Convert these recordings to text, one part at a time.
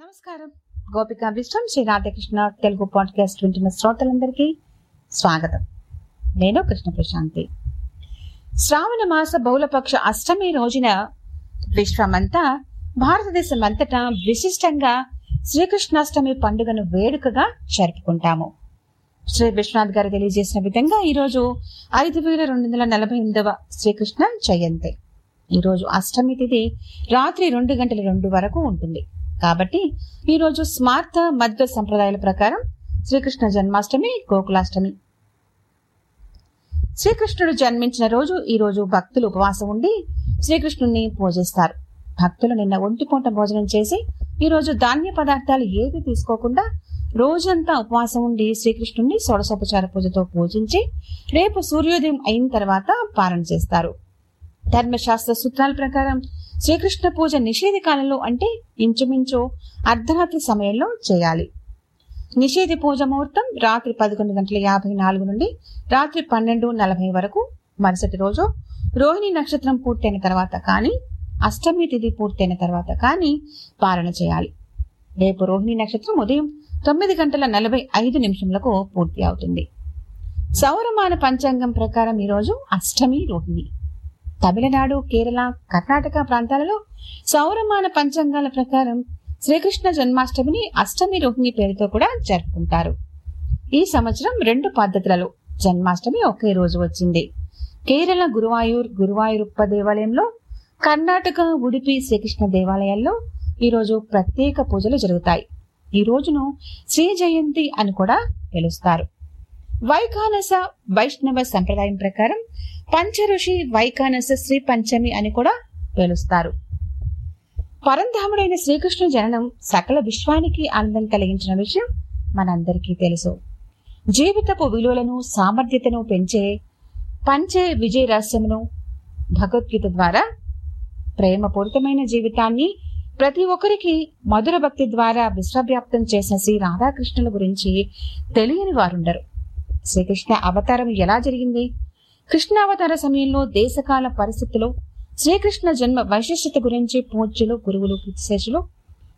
నమస్కారం. గోపిక విశ్వం శ్రీ రాధాకృష్ణ తెలుగు పాడ్కాస్ట్ వింటున్న శ్రోతలందరికీ స్వాగతం. నేను కృష్ణ ప్రశాంతి. శ్రావణ మాస బహుళపక్ష అష్టమి రోజున విశ్వమంతా భారతదేశం అంతటా విశిష్టంగా శ్రీకృష్ణాష్టమి పండుగను వేడుకగా జరుపుకుంటాము. శ్రీ విశ్వనాథ్ గారు తెలియజేసిన విధంగా ఈరోజు ఐదు వేల రెండు వందల నలభై ఎనిమిదవ శ్రీకృష్ణ జయంతి. ఈరోజు అష్టమి తిథి రాత్రి రెండు గంటల రెండు వరకు ఉంటుంది. కాబట్టి ఈరోజు స్మార్త మధ్య సంప్రదాయాల ప్రకారం శ్రీకృష్ణ జన్మాష్టమి గోకులాష్టమి. శ్రీకృష్ణుడు జన్మించిన రోజు ఈ రోజు భక్తులు ఉపవాసం ఉండి శ్రీకృష్ణుని పూజిస్తారు. భక్తులు నిన్న ఒంటిపూట భోజనం చేసి ఈ రోజు ధాన్య పదార్థాలు ఏవి తీసుకోకుండా రోజంతా ఉపవాసం ఉండి శ్రీకృష్ణుని షోడశోపచార పూజతో పూజించి రేపు సూర్యోదయం అయిన తర్వాత పాలన చేస్తారు. ధర్మశాస్త్ర సూత్రాల ప్రకారం శ్రీకృష్ణ పూజ నిషేధ కాలంలో అంటే ఇంచుమించు అర్ధరాత్రి సమయంలో చేయాలి. నిషేధ పూజ ముహూర్తం రాత్రి పదకొండు గంటల యాభై నాలుగు నుండి రాత్రి పన్నెండు నలభై వరకు మరుసటి రోజు. రోహిణి నక్షత్రం పూర్తయిన తర్వాత కానీ అష్టమి తిథి పూర్తయిన తర్వాత కానీ పాలన చేయాలి. రేపు రోహిణి నక్షత్రం ఉదయం తొమ్మిది గంటల నలభై ఐదు నిమిషములకు పూర్తి అవుతుంది. సౌరమాన పంచాంగం ప్రకారం ఈరోజు అష్టమి రోహిణి. తమిళనాడు కేరళ కర్ణాటక ప్రాంతాలలో సౌరమాన పంచాంగాల ప్రకారం శ్రీకృష్ణ జన్మాష్టమిని అష్టమి రోహిణి పేరుతో కూడా జరుపుకుంటారు. ఈ సంవత్సరం రెండు పద్ధతులలో జన్మాష్టమి ఒకే రోజు వచ్చింది. కేరళ గురువాయూర్ గురువాయూరప్ప దేవాలయంలో కర్ణాటక ఉడిపి శ్రీకృష్ణ దేవాలయాల్లో ఈరోజు ప్రత్యేక పూజలు జరుగుతాయి. ఈ రోజును శ్రీ జయంతి అని కూడా పిలుస్తారు. వైఖానస వైష్ణవ సంప్రదాయం ప్రకారం పంచఋషి వైకానస శ్రీ పంచమి అని కూడా పిలుస్తారు. పరంధాముడైన శ్రీకృష్ణుని జననం సకల విశ్వానికి ఆనందం కలిగించిన విషయం మనందరికీ తెలుసు. జీవితపు విలువలను సామర్థ్యతను పెంచే పంచే విజయ రహస్యమును భగవద్గీత ద్వారా ప్రేమపూరితమైన జీవితాన్ని ప్రతి ఒక్కరికి మధుర భక్తి ద్వారా విశ్వవ్యాప్తం చేసిన శ్రీ రాధాకృష్ణుల గురించి తెలియని వారుండరు. శ్రీకృష్ణ అవతారం ఎలా జరిగింది? కృష్ణావతార సమయంలో దేశకాల పరిస్థితులు శ్రీకృష్ణ జన్మ వైశిష్టత గురించి పూజ్యులు గురువులు శేషులు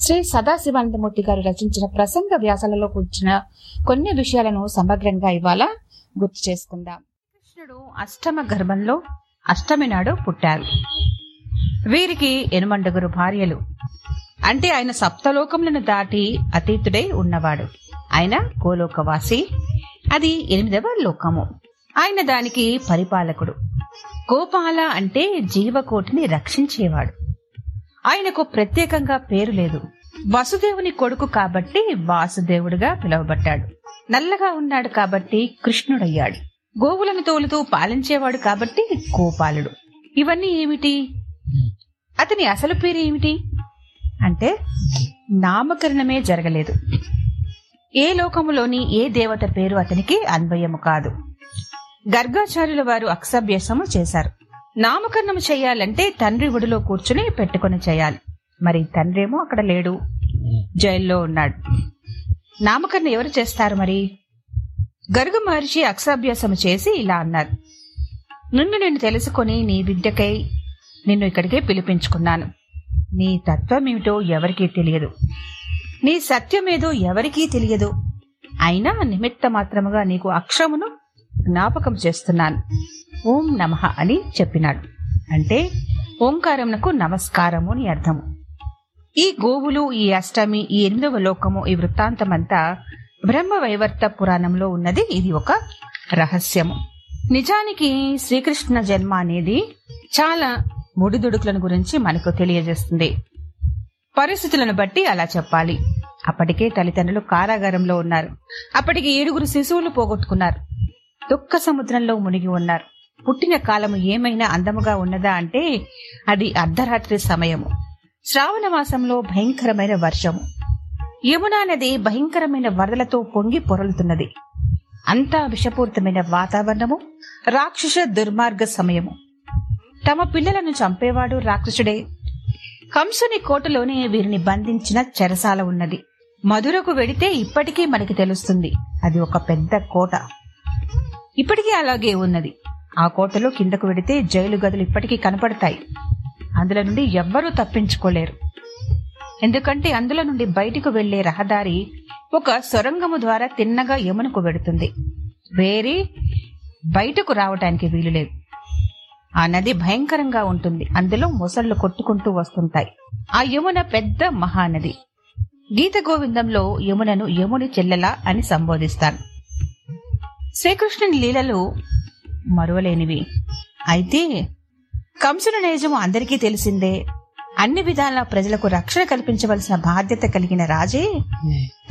శ్రీ సదాశివానందమూర్తి గారు రచించిన ప్రసంగ వ్యాసాలలో కూర్చిన కొన్ని విషయాలను సమగ్రంగా ఇవాళ గుర్తు చేసుకుందాం. కృష్ణుడు అష్టమ గర్భంలో అష్టమి నాడు పుట్టారు. వీరికి ఎనుమండుగురు భార్యలు. అంటే ఆయన సప్తలోకములను దాటి అతీతుడై ఉన్నవాడు. ఆయన గోలోకవాసి. అది ఎనిమిదవ లోకము. ఆయన దానికి పరిపాలకుడు. గోపాల అంటే జీవకోటిని రక్షించేవాడు. ఆయనకు ప్రత్యేకంగా పేరు లేదు. వసుదేవుని కొడుకు కాబట్టి వాసుదేవుడిగా పిలువబడ్డాడు. నల్లగా ఉన్నాడు కాబట్టి కృష్ణుడయ్యాడు. గోవులను తోలుతూ పాలించేవాడు కాబట్టి గోపాలుడు. ఇవన్నీ ఏమిటి? అతని అసలు పేరు ఏమిటి? అంటే నామకరణమే జరగలేదు. ఏ లోకములోని ఏ దేవత పేరు అతనికి అన్వయము కాదు. గర్గాచార్యుల వారు అక్షభ్యసము చేశారు. నామకరణము చేయాలంటే తండ్రి ఒడిలో కూర్చుని పెట్టుకుని చేయాలి. మరి తండ్రి ఏమో అక్కడ లేడు. జైల్లో ఉన్నాడు. నామకరణం ఎవరు చేస్తారు మరి? గర్గ మహర్షి అక్షాభ్యాసం చేసి ఇలా అన్నారు. నిన్ను నేను తెలుసుకొని నీ బిడ్డకై నిన్ను ఇక్కడికే పిలిపించుకున్నాను. నీ తత్వం ఏమిటో ఎవరికీ తెలియదు. నీ సత్యమేదో ఎవరికీ తెలియదు. అయినా నిమిత్త మాత్రముగా నీకు అక్షమును జ్ఞాపకం చేస్తున్నాను. ఓం నమః అని చెప్పినాడు. అంటే ఓంకారమునకు నమస్కారము అని అర్థము. ఈ గోవులు ఈ అష్టమి ఈ ఎనిమిదవ లోకము ఈ వృత్తాంతమంతా బ్రహ్మ వైవర్త పురాణంలో ఉన్నది. ఇది ఒక రహస్యము. నిజానికి శ్రీకృష్ణ జన్మ అనేది చాలా ముడిదుడుకులను గురించి మనకు తెలియజేస్తుంది. పరిస్థితులను బట్టి అలా చెప్పాలి. అప్పటికే తల్లిదండ్రులు కారాగారంలో ఉన్నారు. అప్పటికి ఏడుగురు శిశువులు పోగొట్టుకున్నారు. దుఃఖ సముద్రంలో మునిగి ఉన్నారు. పుట్టిన కాలము ఏమైనా అందముగా ఉన్నదా అంటే అది అర్ధరాత్రి సమయము. శ్రావణ మాసంలో భయంకరమైన వర్షము. యమునా నది భయంకరమైన వరదలతో పొంగి పొరలుతున్నది. అంతా విషపూరితమైన వాతావరణము రాక్షస దుర్మార్గ సమయము. తమ పిల్లలను చంపేవాడు రాక్షసుడే. కంసుని కోటలోనే వీరిని బంధించిన చెరసాల ఉన్నది. మధురకు వెడితే ఇప్పటికీ మనకి తెలుస్తుంది అది ఒక పెద్ద కోట. ఇప్పటికీ అలాగే ఉన్నది. ఆ కోటలో కిందకు వెడితే జైలు గదులు ఇప్పటికీ కనపడతాయి. అందులో నుండి ఎవ్వరూ తప్పించుకోలేరు. ఎందుకంటే అందులో నుండి బయటకు వెళ్ళే రహదారి ఒక సొరంగము ద్వారా తిన్నగా యమునకు వెడుతుంది. వేరే బయటకు రావటానికి వీలు లేదు. ఆ నది భయంకరంగా ఉంటుంది. అందులో మొసళ్ళు కొట్టుకుంటూ వస్తుంటాయి. ఆ యమున పెద్ద మహానది. గీత గోవిందంలో యమునను యముని చెల్లెలా అని సంబోధిస్తాను శ్రీకృష్ణుని లీలలు మరువలేనివి. అయితే కంసుని నైజం అందరికీ తెలిసిందే. అన్ని విధాల ప్రజలకు రక్షణ కల్పించవలసిన బాధ్యత కలిగిన రాజే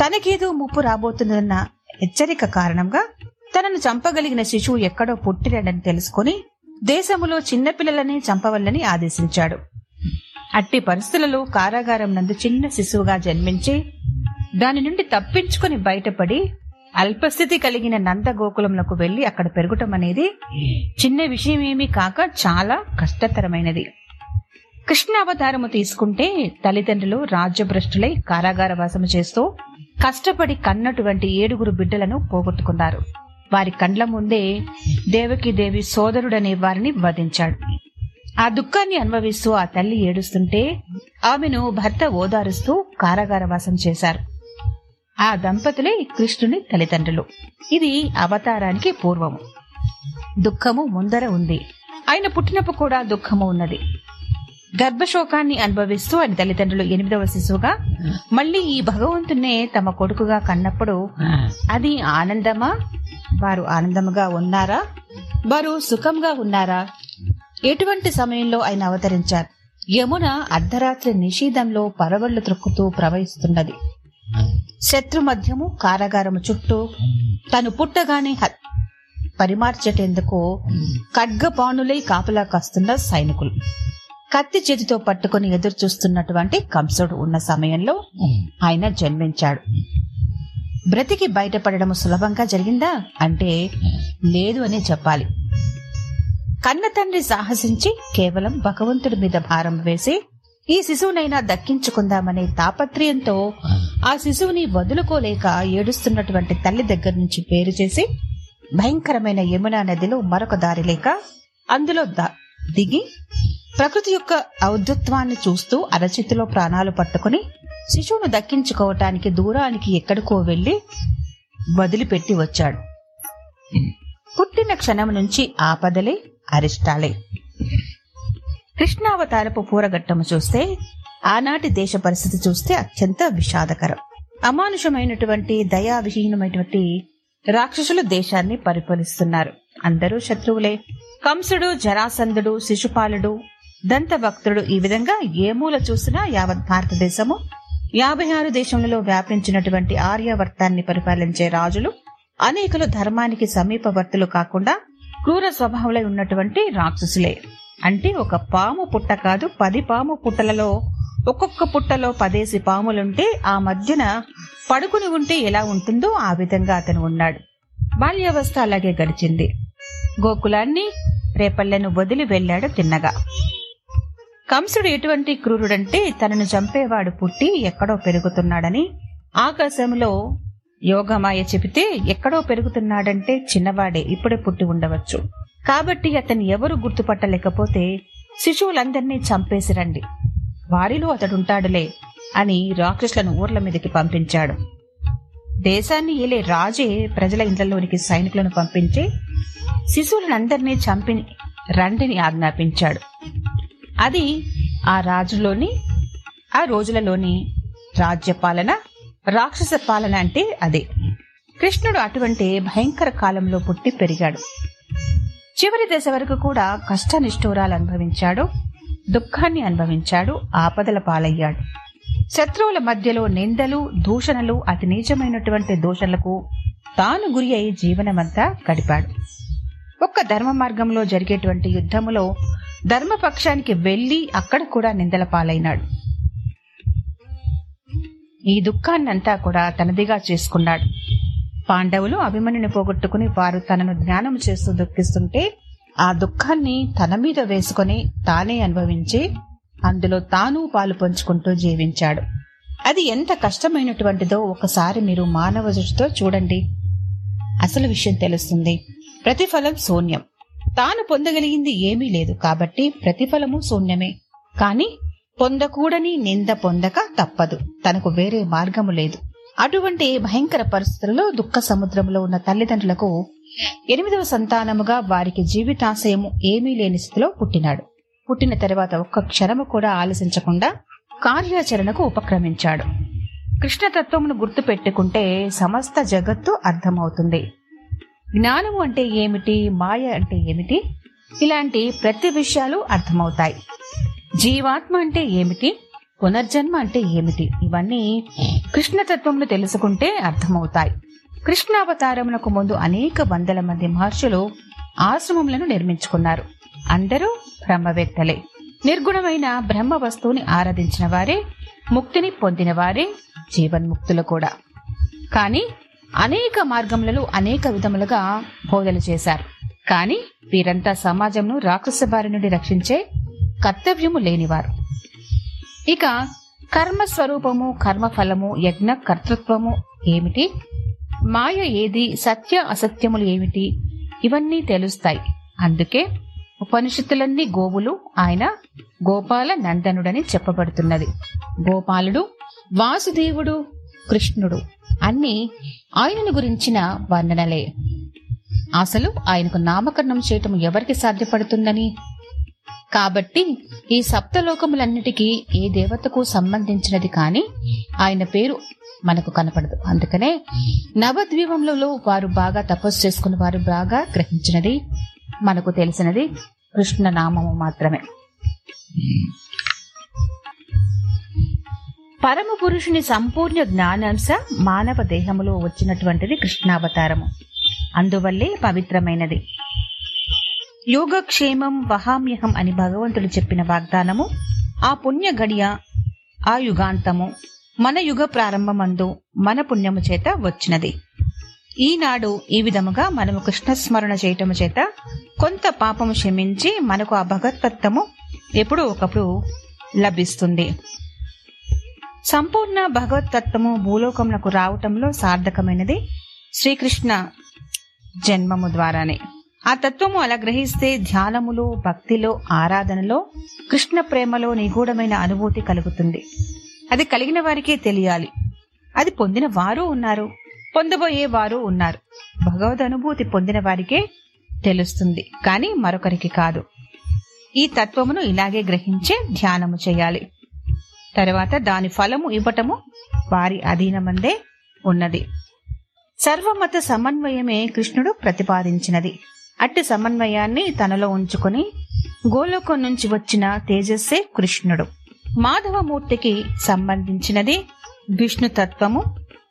తనకేదో ముప్పు రాబోతుందన్న హెచ్చరిక కారణంగా తనను చంపగలిగిన శిశువు ఎక్కడో పుట్టిరడని తెలుసుకుని దేశములో చిన్నపిల్లలని చంపవల్లని ఆదేశించాడు. అట్టి పరిస్థితులలో కారాగారం నందు చిన్న శిశువుగా జన్మించి దాని నుండి తప్పించుకుని బయటపడి అల్పస్థితి కలిగిన నందగోకులంలోకి వెళ్ళి అక్కడ పెరగటం అనేది చిన్న విషయమేమీ కాక చాలా కష్టతరమైనది. కృష్ణ అవతారము తీసుకుంటే తల్లిదండ్రులు రాజ్యభ్రష్టులై కారాగార వాసము చేస్తూ కష్టపడి కన్నటువంటి ఏడుగురు బిడ్డలను పోగొట్టుకున్నారు. వారి కండ్ల ముందే దేవకి దేవి సోదరుడనే వారిని వధించాడు. ఆ దుఃఖాన్ని అనుభవిస్తూ ఆ తల్లి ఏడుస్తుంటే ఆమెను భర్త ఓదారుస్తూ కారాగారవాసం చేశారు. ఆ దంపతులే కృష్ణుని తల్లిదండ్రులు. ఇది అవతారానికి పూర్వము. దుఃఖము ముందర ఉంది. ఆయన పుట్టినప్పుడు కూడా దుఃఖము ఉన్నది. గర్భశోకాన్ని అనుభవిస్తూ ఆయన తల్లిదండ్రులు ఎనిమిదవ శిశువుగా మళ్ళీ ఈ భగవంతునే తమ కొడుకుగా కన్నప్పుడు అది ఆనందమా? వారు ఆనందముగా ఉన్నారా? వారు సుఖంగా ఉన్నారా? ఎటువంటి సమయంలో ఆయన అవతరించారు? యమున అర్ధరాత్రి నిషేధంలో పరవళ్ళు త్రొక్కుతూ ప్రవహిస్తున్నది. శత్రు మధ్యము కారాగారము చుట్టూ తను పుట్టగానే హ- పరిమార్చేటందుకు ఖడ్గపాణులై కాపలా కాస్తున్న సైనికులు. కత్తి చేతితో పట్టుకుని ఎదురు చూస్తున్నటువంటి కంసుడు ఉన్న సమయంలో ఆయన జన్మించాడు. బ్రతికి బయటపడడం సులభంగా జరిగిందా? అంటే లేదు అనే చెప్పాలి. కన్న తండ్రి సాహసించి కేవలం భగవంతుడి మీద భారం వేసి ఈ శిశువునైనా దక్కించుకుందామనే తాపత్రయంతో ఆ శిశువుని వదులుకోలేక ఏడుస్తున్నటువంటి తల్లి దగ్గర నుంచి పేరు చేసి భయంకరమైన యమునా నదిలో మరొక దారి లేక అందులో దిగి ప్రకృతి యొక్క ఔద్ధత్వాన్ని చూస్తూ అరచితిలో ప్రాణాలు పట్టుకుని శిశువును దక్కించుకోవటానికి దూరానికి ఎక్కడికో వెళ్ళి వదిలిపెట్టి వచ్చాడు. పుట్టిన క్షణం నుంచి ఆపదలే అరిష్టాలే. కృష్ణావతారపు పూరగట్టము చూస్తే ఆనాటి దేశ పరిస్థితి చూస్తే అత్యంత విషాదకరం. అమానుషమైనటువంటి దయా విహీనమైనటువంటి రాక్షసులు దేశాన్ని పరిపాలిస్తున్నారు. అందరూ శత్రువులే. కంసుడు జరాసంధుడు శిశుపాలుడు దంతభక్తుడు ఈ విధంగా ఏ మూల చూసినా యావత్ భారతదేశము యాభై ఆరు దేశములలో వ్యాపించినటువంటి ఆర్యవర్తాన్ని పరిపాలించే రాజులు అనేకులు ధర్మానికి సమీపవర్తులు కాకుండా క్రూర స్వభావంలో ఉన్నటువంటి రాక్షసులే. అంటే ఒక పాము పుట్ట కాదు పది పాము పుట్టలలో ఒక్కొక్క పుట్టలో పదేసి పాములుంటే ఆ మధ్యన పడుకుని ఉంటే ఎలా ఉంటుందో ఆ విధంగా అతను ఉన్నాడు. బాల్యావస్థ అలాగే గడిచింది. గోకులాన్ని రేపల్లెను వదిలి వెళ్ళాడు తిన్నగా. కంసుడు ఎటువంటి క్రూరుడంటే తనను చంపేవాడు పుట్టి ఎక్కడో పెరుగుతున్నాడని ఆకాశంలో యోగమాయ చెబితే ఎక్కడో పెరుగుతున్నాడంటే చిన్నవాడే ఇప్పుడే పుట్టి ఉండవచ్చు. కాబట్టి అతన్ని ఎవరు గుర్తుపట్టలేకపోతే శిశువులందరినీ చంపేసి రండి. వారిలో అతడుంటాడులే అని రాక్షసులను ఊర్ల మీదకి పంపించాడు. దేశాన్ని ఏలే రాజే ప్రజల ఇండ్లలోనికి సైనికులను పంపించి శిశువులందరినీ చంపి రండిని ఆజ్ఞాపించాడు. అది ఆ రాజులోని ఆ రోజులలోని రాజ్యపాలన రాక్షస పాలన అంటే అదే. కృష్ణుడు అటువంటి భయంకర కాలంలో పుట్టి పెరిగాడు. చివరి దశ వరకు కూడా కష్టనిష్ఠూరాలు అనుభవించాడు దుఃఖాన్ని అనుభవించాడు ఆపదల పాలయ్యాడు. శత్రువుల మధ్యలో నిందలు దూషణలు అతి నీచమైనటువంటి దూషణలకు తాను గురి అయి జీవనమంతా గడిపాడు. ఒక్క ధర్మ మార్గంలో జరిగేటువంటి యుద్ధములో ధర్మపక్షానికి వెళ్ళి అక్కడ కూడా నిందల పాలైనాడు. ఈ దుఃఖాన్నంతా కూడా తనదిగా చేసుకున్నాడు. పాండవులు అభిమన్యుని పోగొట్టుకుని వారు తనను ధ్యానం చేస్తూ దుఃఖిస్తుంటే ఆ దుఃఖాన్ని తన మీద వేసుకొని తానే అనుభవించి అందులో తాను పాలు పంచుకుంటూ జీవించాడు. అది ఎంత కష్టమైనటువంటిదో ఒకసారి మీరు మానవ దృష్టితో చూడండి. అసలు విషయం తెలుస్తుంది. ప్రతిఫలం శూన్యం. తాను పొందగలిగింది ఏమీ లేదు కాబట్టి ప్రతిఫలము శూన్యమే. కాని పొందకూడని నింద పొందక తప్పదు. తనకు వేరే మార్గము లేదు. అటువంటి భయంకర పరిస్థితుల్లో దుఃఖ సముద్రంలో ఉన్న తల్లిదండ్రులకు ఎనిమిదవ సంతానముగా వారికి జీవితాశయము ఏమీ లేని స్థితిలో పుట్టినాడు. పుట్టిన తర్వాత ఒక్క క్షణము కూడా ఆలోచించకుండా కార్యాచరణకు ఉపక్రమించాడు. కృష్ణతత్వమును గుర్తు పెట్టుకుంటే సమస్త జగత్తు అర్థమవుతుంది. జ్ఞానము అంటే ఏమిటి? మాయ అంటే ఏమిటి? ఇలాంటి ప్రతి విషయాలు అర్థమవుతాయి. జీవాత్మ అంటే ఏమిటి? పునర్జన్మ అంటే ఏమిటి? ఇవన్నీ కృష్ణతత్వంలో తెలుసుకుంటే అర్థమవుతాయి. కృష్ణావతారమునకు ముందు అనేక వందల మంది మహర్షులు ఆశ్రమములను నిర్మించుకున్నారు. అందరూ బ్రహ్మవేత్తలే. నిర్గుణమైన బ్రహ్మ వస్తువుని ఆరాధించిన వారే ముక్తిని పొందిన వారే జీవన్ముక్తులు కూడా. కానీ అనేక మార్గములలో అనేక విధములుగా బోధలు చేశారు. కానీ వీరంతా సమాజంను రాక్షస బారి నుండి రక్షించే కర్తవ్యము లేనివారు. ఇక కర్మ స్వరూపము కర్మఫలము యజ్ఞ కర్తృత్వము ఏమిటి? మాయ ఏది సత్య అసత్యములు ఏమిటి? ఇవన్నీ తెలుస్తాయి. అందుకే ఉపనిషత్తులన్నీ గోవులు ఆయన గోపాల నందనుడని చెప్పబడుతున్నది. గోపాలుడు వాసుదేవుడు కృష్ణుడు అన్ని ఆయనను గురించిన వర్ణనలే. అసలు ఆయనకు నామకరణం చేయటం ఎవరికి సాధ్యపడుతుందని? కాబట్టి ఈ సప్తలోకములన్నిటికీ ఏ దేవతకు సంబంధించినది కాని ఆయన పేరు మనకు కనపడదు. అందుకనే నవద్వీపంలో వారు బాగా తపస్సు చేసుకుని వారు బాగా గ్రహించినది మనకు తెలిసినది కృష్ణ నామము మాత్రమే. పరమ పురుషుని సంపూర్ణ జ్ఞానాంశ మానవ దేహములో వచ్చినటువంటిది కృష్ణావతారము. అందువల్లే పవిత్రమైనది. యోగక్షేమం వహామ్యహం అని భగవంతుడు చెప్పిన వాగ్దానము ఆ పుణ్య గడియ ఆ యుగాంతము మన యుగ ప్రారంభమందు మన పుణ్యము చేత వచ్చినది. ఈనాడు ఈ విధముగా మనము కృష్ణ స్మరణ చేయటము చేత కొంత పాపము క్షమించి మనకు ఆ భగవత్వము ఎప్పుడూ ఒకప్పుడు లభిస్తుంది. సంపూర్ణ భగవతత్వము భూలోకమునకు రావటంలో సార్థకమైనది శ్రీకృష్ణ జన్మము ద్వారానే. ఆ తత్వము అలా గ్రహిస్తే ధ్యానములో భక్తిలో ఆరాధనలో కృష్ణ ప్రేమలో నిగూఢమైన అనుభూతి కలుగుతుంది. అది కలిగిన వారికే తెలియాలి. అది పొందిన వారు ఉన్నారు. పొందబోయే వారు ఉన్నారు. భగవద్ అనుభూతి పొందిన వారికే తెలుస్తుంది. కానీ మరొకరికి కాదు. ఈ తత్వమును ఇలాగే గ్రహించే ధ్యానము చేయాలి. తర్వాత దాని ఫలము ఇవ్వటము వారి అధీనమందే ఉన్నది. సర్వమత సమన్వయమే కృష్ణుడు ప్రతిపాదించినది. అట్టి సమన్వయాన్ని తనలో ఉంచుకొని గోలోకం నుంచి వచ్చిన తేజస్సే కృష్ణుడు. మాధవమూర్తికి సంబంధించినది విష్ణు తత్వము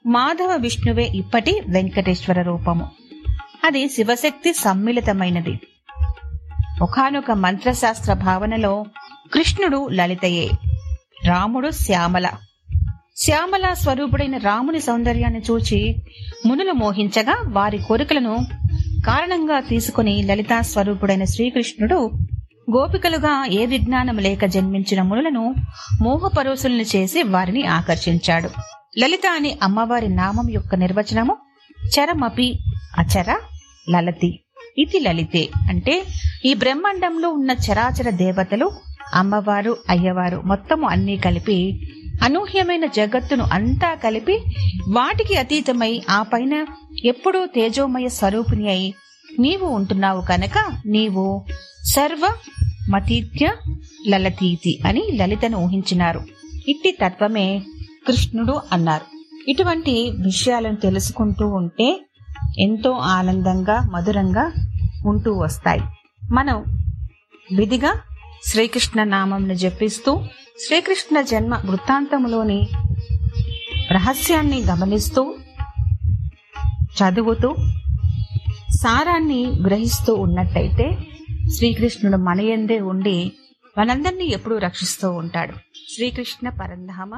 మాధవ విష్ణువే ఇప్పటి వెంకటేశ్వర రూపము. అది శివశక్తి సమ్మిళితమైనది. ఒకనొక మంత్రశాస్త్ర భావనలో కృష్ణుడు లలితయే రాముడు శ్యామల. శ్యామల స్వరూపుడైన రాముని సౌందర్యాన్ని చూచి మునులు మోహించగా వారి కోరికలను కారణంగా తీసుకుని లలితా స్వరూపుడైన శ్రీకృష్ణుడు గోపికలుగా ఏ విజ్ఞానం లేక జన్మించిన మునులను మోహపరోసులను చేసి వారిని ఆకర్షించాడు. లలిత అనే అమ్మవారి నామం యొక్క నిర్వచనము చరమపి అచర లలతి. ఇది లలితే. అంటే ఈ బ్రహ్మాండంలో ఉన్న చరాచర దేవతలు అమ్మవారు అయ్యవారు మొత్తము అన్నీ కలిపి అనూహ్యమైన జగత్తును అంతా కలిపి వాటికి అతీతమై ఆ పైన ఎప్పుడూ తేజోమయ స్వరూపిణి అయి నీవు ఉంటున్నావు కనుక నీవు సర్వ మతీత్య లలతీతి అని లలితను ఊహించినారు. ఇట్టి తత్వమే కృష్ణుడు అన్నారు. ఇటువంటి విషయాలను తెలుసుకుంటూ ఉంటే ఎంతో ఆనందంగా మధురంగా ఉంటూ వస్తాయి. మనం విధిగా శ్రీకృష్ణ నామంను జపిస్తూ శ్రీకృష్ణ జన్మ వృత్తాంతములోని రహస్యాన్ని గమనిస్తూ చదువుతూ సారాన్ని గ్రహిస్తూ ఉన్నట్టయితే శ్రీకృష్ణుడు మనయందే ఉండి మనందరినీ ఎప్పుడూ రక్షిస్తూ ఉంటాడు. శ్రీకృష్ణ పరంధామ